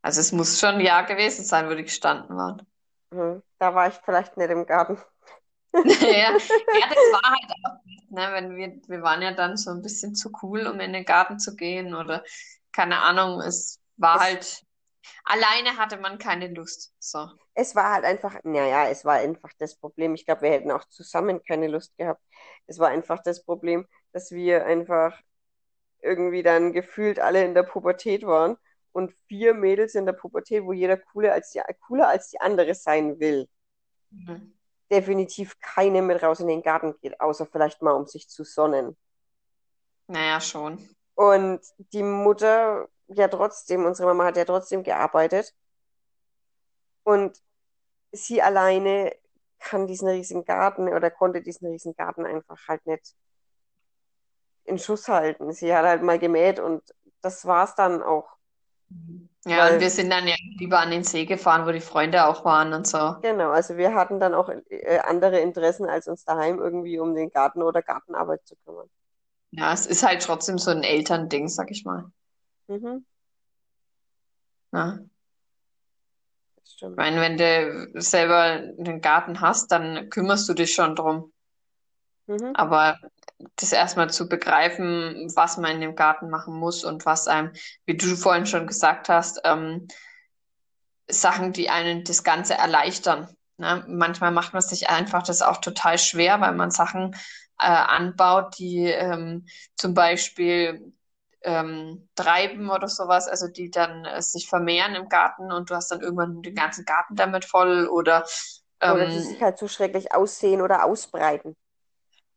Also es muss schon ein Jahr gewesen sein, wo die gestanden waren. Hm. Da war ich vielleicht nicht im Garten. (laughs) Ja, (laughs) ja, das war halt auch nicht, ne? Wenn wir, wir waren ja dann so ein bisschen zu cool, um in den Garten zu gehen oder keine Ahnung, es war Es, halt, alleine hatte man keine Lust. So. es war halt einfach, naja, es war einfach das Problem. Ich glaube, wir hätten auch zusammen keine Lust gehabt. Es war einfach das Problem, dass wir einfach irgendwie dann gefühlt alle in der Pubertät waren und vier Mädels in der Pubertät, wo jeder cooler als die, cooler als die andere sein will. Mhm. Definitiv keine mit raus in den Garten geht, außer vielleicht mal, um sich zu sonnen. Naja, schon. Und die Mutter, ja trotzdem, unsere Mama hat ja trotzdem gearbeitet und sie alleine kann diesen riesen Garten oder konnte diesen riesen Garten einfach halt nicht in Schuss halten. Sie hat halt mal gemäht und das war's dann auch, Ja, und wir weil sind dann ja lieber an den See gefahren, wo die Freunde auch waren und so. genau, also wir hatten dann auch äh, andere Interessen, als uns daheim irgendwie um den Garten oder Gartenarbeit zu kümmern. Ja, es ist halt trotzdem so ein Elternding, sag ich mal. Mhm, Ne? das Ich stimmt. meine, wenn du selber einen Garten hast, dann kümmerst du dich schon drum. Mhm, Aber das erstmal zu begreifen, was man in dem Garten machen muss und was einem, wie du vorhin schon gesagt hast, ähm, Sachen, die einen das Ganze erleichtern. Ne? Manchmal macht man sich einfach das auch total schwer, weil man Sachen äh, anbaut, die ähm, zum Beispiel ähm, treiben oder sowas, also die dann äh, sich vermehren im Garten und du hast dann irgendwann den ganzen Garten damit voll oder oder die ähm, sich halt so schrecklich aussehen oder ausbreiten.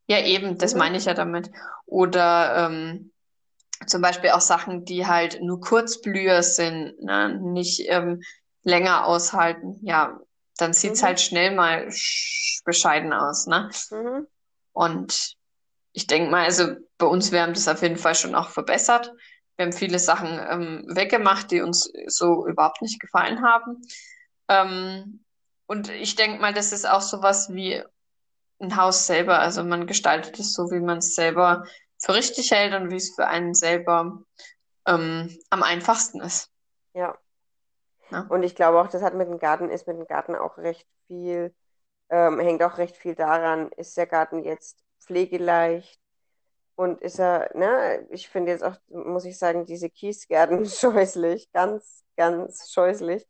ja eben, das Mhm, meine ich ja damit. Oder ähm, zum Beispiel auch Sachen, die halt nur Kurzblüher sind, ne? Nicht ähm, länger aushalten. Ja, dann sieht's mhm, halt schnell mal sch- bescheiden aus, ne? mhm, Und ich denke mal, also bei uns, wir haben das auf jeden Fall schon auch verbessert. Wir haben viele Sachen ähm, weggemacht, die uns so überhaupt nicht gefallen haben. Ähm, und ich denke mal, das ist auch sowas wie ein Haus selber. Also man gestaltet es so, wie man es selber für richtig hält und wie es für einen selber ähm, am einfachsten ist. ja. Ne? Und ich glaube auch, das hat mit dem Garten, ist mit dem Garten auch recht viel, ähm, hängt auch recht viel daran, ist der Garten jetzt pflegeleicht und ist er, ne, ich finde jetzt auch, muss ich sagen, diese Kiesgärten (laughs) scheußlich, ganz, ganz scheußlich.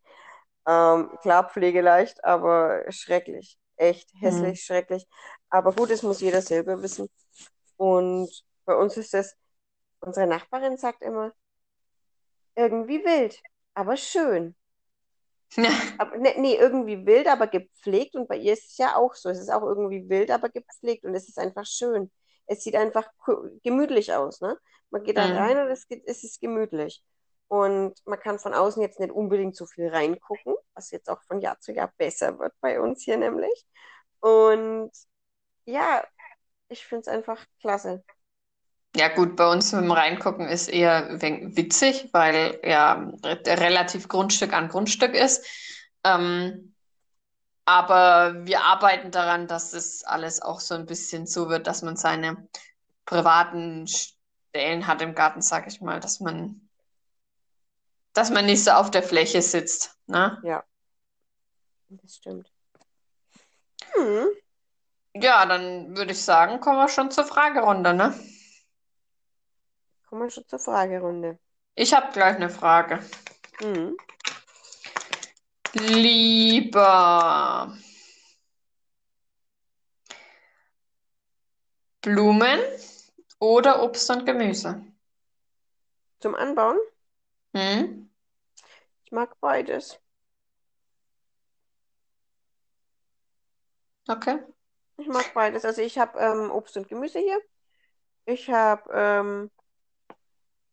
Ähm, klar, pflegeleicht, aber schrecklich. Echt Hm. hässlich, schrecklich. Aber gut, das muss jeder selber wissen. Und Bei uns ist das, unsere Nachbarin sagt immer, irgendwie wild, aber schön. (laughs) Aber, ne, nee, irgendwie wild, aber gepflegt. Und bei ihr ist es ja auch so. Es ist auch irgendwie wild, aber gepflegt. Und es ist einfach schön. Es sieht einfach gemütlich aus, ne? Man geht da Mhm. rein und es, geht, es ist gemütlich. Und man kann von außen jetzt nicht unbedingt so viel reingucken, was jetzt auch von Jahr zu Jahr besser wird bei uns hier nämlich. Und ja, ich finde es einfach klasse. Ja gut, bei uns mit dem Reingucken ist eher witzig, weil ja re- relativ Grundstück an Grundstück ist. Ähm, aber wir arbeiten daran, dass es alles auch so ein bisschen so wird, dass man seine privaten Stellen hat im Garten, sag ich mal, dass man, dass man nicht so auf der Fläche sitzt, ne? Ja, das stimmt. Hm, Ja, dann würde ich sagen, kommen wir schon zur Fragerunde, ne? Kommen wir schon zur Fragerunde. Ich habe gleich eine Frage. Hm. Lieber Blumen oder Obst und Gemüse? Zum Anbauen? Hm? Ich mag beides. Okay. Ich mag beides. Also ich habe ähm, Obst und Gemüse hier. Ich habe ähm,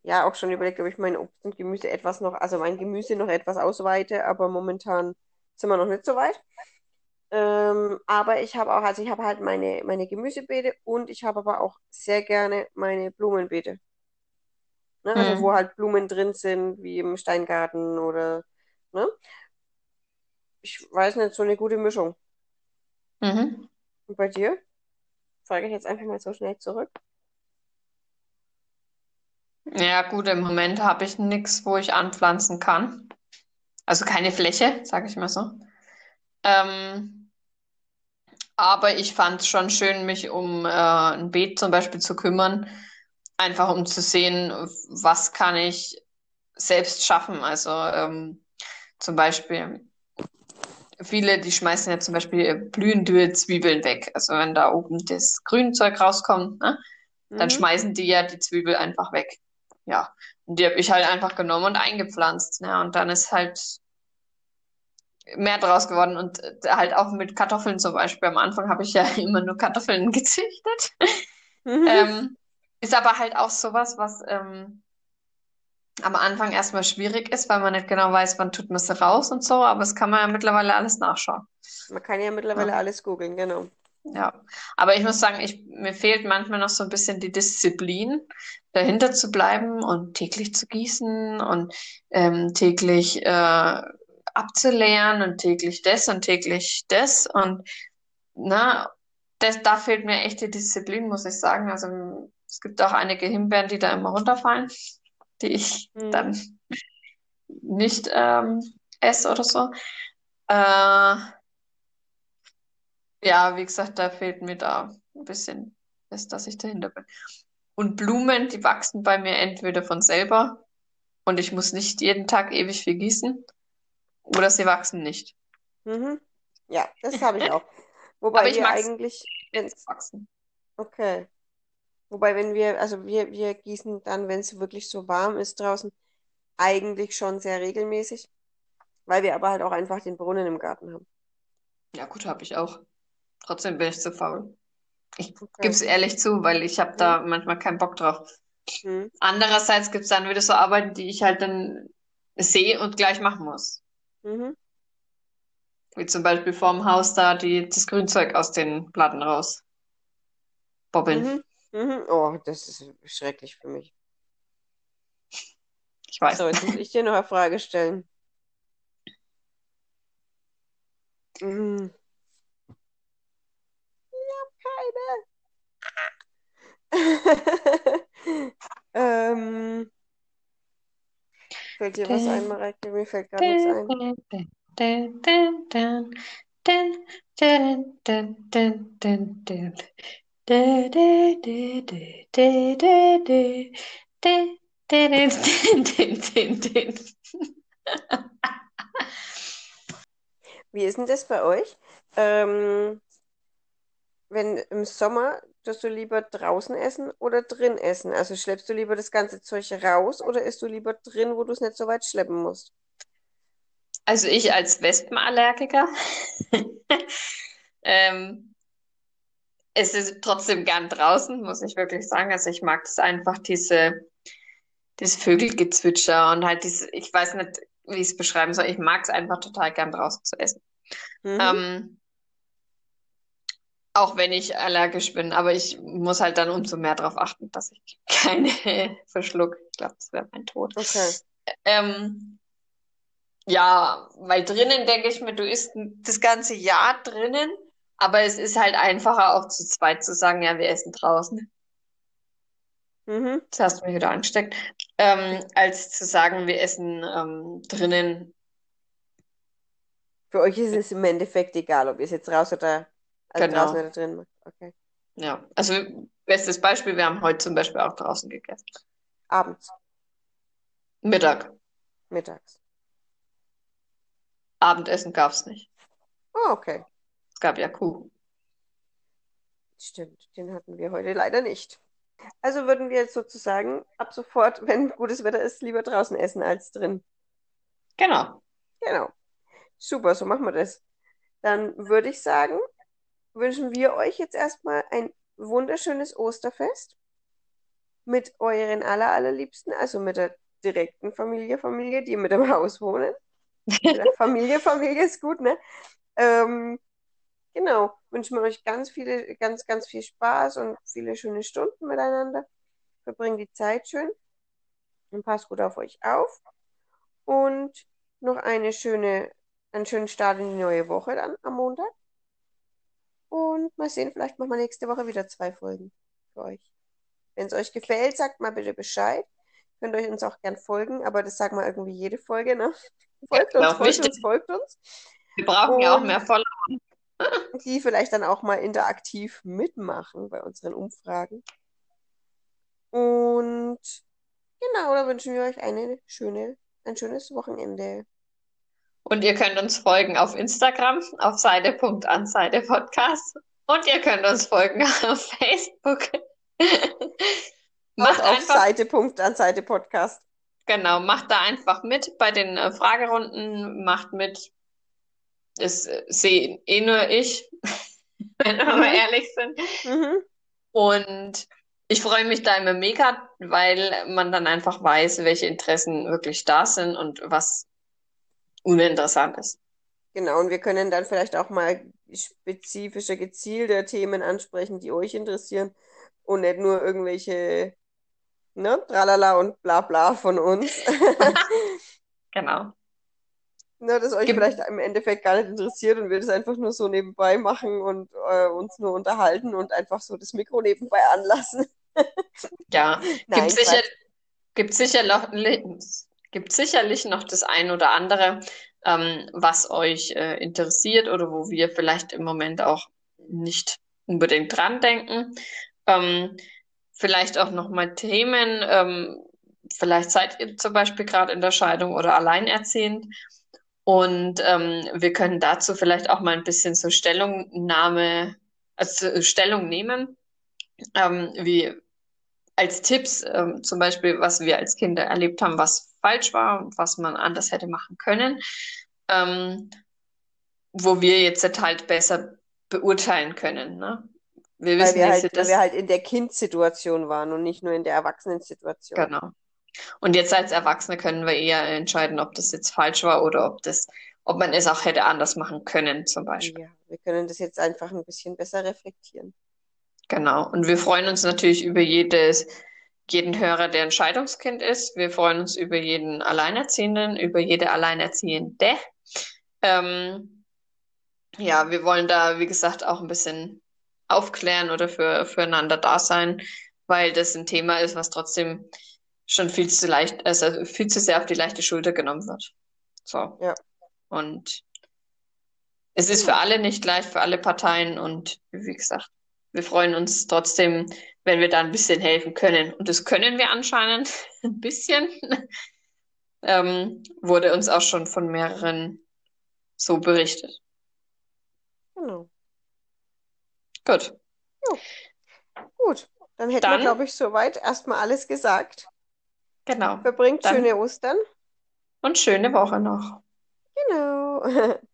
ja auch schon überlegt, ob ich mein Obst und Gemüse etwas noch, also mein Gemüse noch etwas ausweite, aber momentan sind wir noch nicht so weit. Ähm, aber ich habe auch, also ich habe halt meine, meine Gemüsebeete und ich habe aber auch sehr gerne meine Blumenbeete. Ne? Also wo Hm. halt Blumen drin sind, wie im Steingarten oder, ne? Ich weiß nicht, so eine gute Mischung. Mhm. Und bei dir? Frage ich jetzt einfach mal so schnell zurück. Ja, gut, im Moment habe ich nichts, wo ich anpflanzen kann. Also keine Fläche, sage ich mal so. Ähm, aber ich fand es schon schön, mich um äh, ein Beet zum Beispiel zu kümmern, einfach um zu sehen, was kann ich selbst schaffen. Also ähm, zum Beispiel viele, die schmeißen ja zum Beispiel blühende Zwiebeln weg. Also wenn da oben das Grünzeug rauskommt, ne, dann Mhm. schmeißen die ja die Zwiebel einfach weg. Ja, und die habe ich halt einfach genommen und eingepflanzt. Ne, und dann ist halt mehr draus geworden und äh, halt auch mit Kartoffeln zum Beispiel. Am Anfang habe ich ja (laughs) immer nur Kartoffeln (laughs) gezüchtet. Mhm. Ähm, ist aber halt auch sowas, was ähm, am Anfang erstmal schwierig ist, weil man nicht genau weiß, wann tut man sie raus und so, aber das kann man ja mittlerweile alles nachschauen. Man kann ja mittlerweile Ja. alles googeln, genau. Ja, aber ich muss sagen, ich, mir fehlt manchmal noch so ein bisschen die Disziplin, dahinter zu bleiben und täglich zu gießen und ähm, täglich äh, abzuleeren und täglich das und täglich das und na, das, da fehlt mir echt die Disziplin, muss ich sagen. Also es gibt auch einige Himbeeren, die da immer runterfallen, die ich Mhm. dann nicht ähm, esse oder so. Äh, ja, wie gesagt, da fehlt mir da ein bisschen das, dass ich dahinter bin. Und Blumen, die wachsen bei mir entweder von selber und ich muss nicht jeden Tag ewig viel gießen oder sie wachsen nicht. Mhm. Ja, das habe ich auch. Wobei ich wir eigentlich, wenn wenn, sie wachsen. okay. Wobei, wenn wir, also wir, wir gießen dann, wenn es wirklich so warm ist draußen, eigentlich schon sehr regelmäßig, weil wir aber halt auch einfach den Brunnen im Garten haben. Ja, gut, habe ich auch. Trotzdem bin ich zu faul. Ich gebe Okay. es ehrlich zu, weil ich habe Mhm. da manchmal keinen Bock drauf. Mhm. Andererseits gibt es dann wieder so Arbeiten, die ich halt dann sehe und gleich machen muss. Mhm. Wie zum Beispiel vorm Haus da die, das Grünzeug aus den Platten raus. Bobbeln. Mhm. Mhm. Oh, das ist schrecklich für mich. Ich weiß. So, jetzt muss ich dir noch eine Frage stellen. (laughs) Mhm. Keine. (laughs) Ähm, fällt dir was ein, Mareike? Mir fällt gerade nichts ein. Wie ist denn das bei euch? Ähm, wenn im Sommer, tust du lieber draußen essen oder drin essen? Also schleppst du lieber das ganze Zeug raus oder isst du lieber drin, wo du es nicht so weit schleppen musst? Also ich als Wespenallergiker (laughs) ähm, es ist trotzdem gern draußen, muss ich wirklich sagen. Also ich mag das einfach, diese, das Vögelgezwitscher und halt diese, ich weiß nicht, wie ich es beschreiben soll. Ich mag es einfach total gern draußen zu essen. Mhm. Ähm, auch wenn ich allergisch bin, aber ich muss halt dann umso mehr darauf achten, dass ich (laughs) keine verschluck. Ich glaube, das wäre mein Tod. Okay. Ähm, ja, weil drinnen denke ich mir, du isst das ganze Jahr drinnen, aber es ist halt einfacher auch zu zweit zu sagen, ja, wir essen draußen. Mhm. Das hast du mich wieder angesteckt. Ähm, als zu sagen, wir essen ähm, drinnen. Für euch ist es im Endeffekt egal, ob ihr es jetzt raus oder also Genau. draußen oder drin macht. Okay. Ja, also bestes Beispiel, wir haben heute zum Beispiel auch draußen gegessen. Abends, Mittag. mittags. Abendessen gab's nicht. Oh, okay. Es gab ja Kuchen. Stimmt, den hatten wir heute leider nicht. Also würden wir jetzt sozusagen ab sofort, wenn gutes Wetter ist, lieber draußen essen als drin. Genau. Genau. Super, so machen wir das. Dann würde ich sagen, wünschen wir euch jetzt erstmal ein wunderschönes Osterfest mit euren aller, allerliebsten, also mit der direkten Familie, Familie, die mit im Haus wohnen. (laughs) Familie, Familie ist gut, ne? Ähm, genau, wünschen wir euch ganz viele, ganz, ganz viel Spaß und viele schöne Stunden miteinander. Verbringt die Zeit schön und passt gut auf euch auf. Und noch eine schöne, einen schönen Start in die neue Woche dann am Montag. Und mal sehen, vielleicht machen wir nächste Woche wieder zwei Folgen für euch. Wenn es euch gefällt, sagt mal bitte Bescheid. Könnt euch uns auch gern folgen, aber das sagen wir irgendwie jede Folge, ne? (laughs) Folgt uns, folgt wichtig. uns, folgt uns. Wir brauchen ja auch Und- mehr Follower. (laughs) Die vielleicht dann auch mal interaktiv mitmachen bei unseren Umfragen. Und genau, da wünschen wir euch eine schöne, ein schönes Wochenende. Und ihr könnt uns folgen auf Instagram, auf Seite.anseite-Podcast. Und ihr könnt uns folgen (laughs) auf Facebook. (laughs) Macht auf einfach, Seite Punkt an Seite Podcast. genau, macht da einfach mit bei den äh, Fragerunden, macht mit. Das äh, sehe eh nur ich, (laughs) wenn wir Mhm. mal ehrlich sind. Mhm. Und ich freue mich da immer mega, weil man dann einfach weiß, welche Interessen wirklich da sind und was uninteressant ist. Genau, und wir können dann vielleicht auch mal spezifische, gezielte Themen ansprechen, die euch interessieren und nicht nur irgendwelche, ne, Tralala und bla bla von uns. (laughs) Genau. Ne, das euch Gibt- vielleicht im Endeffekt gar nicht interessiert und wir das einfach nur so nebenbei machen und äh, uns nur unterhalten und einfach so das Mikro nebenbei anlassen. Ja, (laughs) Nein, gibt sicher, gibt sicher noch, gibt sicherlich noch das ein oder andere, ähm, was euch äh, interessiert oder wo wir vielleicht im Moment auch nicht unbedingt dran denken. Ähm, vielleicht auch nochmal Themen. Ähm, vielleicht seid ihr zum Beispiel gerade in der Scheidung oder alleinerziehend. Und ähm, wir können dazu vielleicht auch mal ein bisschen so Stellungnahme, also Stellung nehmen, ähm, wie als Tipps, ähm, zum Beispiel, was wir als Kinder erlebt haben, was falsch war und was man anders hätte machen können, ähm, wo wir jetzt halt besser beurteilen können. Ne? Wir Weil wissen wir halt, weil dass, wir halt in der Kindsituation waren und nicht nur in der Erwachsenensituation. genau. Und jetzt als Erwachsene können wir eher entscheiden, ob das jetzt falsch war oder ob das, ob man es auch hätte anders machen können, zum Beispiel. Ja, wir können das jetzt einfach ein bisschen besser reflektieren. Genau. Und wir freuen uns natürlich über jedes, jeden Hörer, der ein Scheidungskind ist. Wir freuen uns über jeden Alleinerziehenden, über jede Alleinerziehende. Ähm, ja, wir wollen da, wie gesagt, auch ein bisschen aufklären oder für, füreinander da sein, weil das ein Thema ist, was trotzdem schon viel zu leicht, also viel zu sehr auf die leichte Schulter genommen wird. So. Ja. Und es ist für alle nicht leicht, für alle Parteien und wie gesagt, wir freuen uns trotzdem, wenn wir da ein bisschen helfen können. Und das können wir anscheinend (laughs) ein bisschen. (laughs) Ähm, wurde uns auch schon von mehreren so berichtet. Genau. Gut. Jo, gut. Dann hätten wir, Dann, glaube ich, soweit erstmal alles gesagt. genau. Verbringt Dann schöne Ostern. und schöne Woche noch. Genau. (laughs)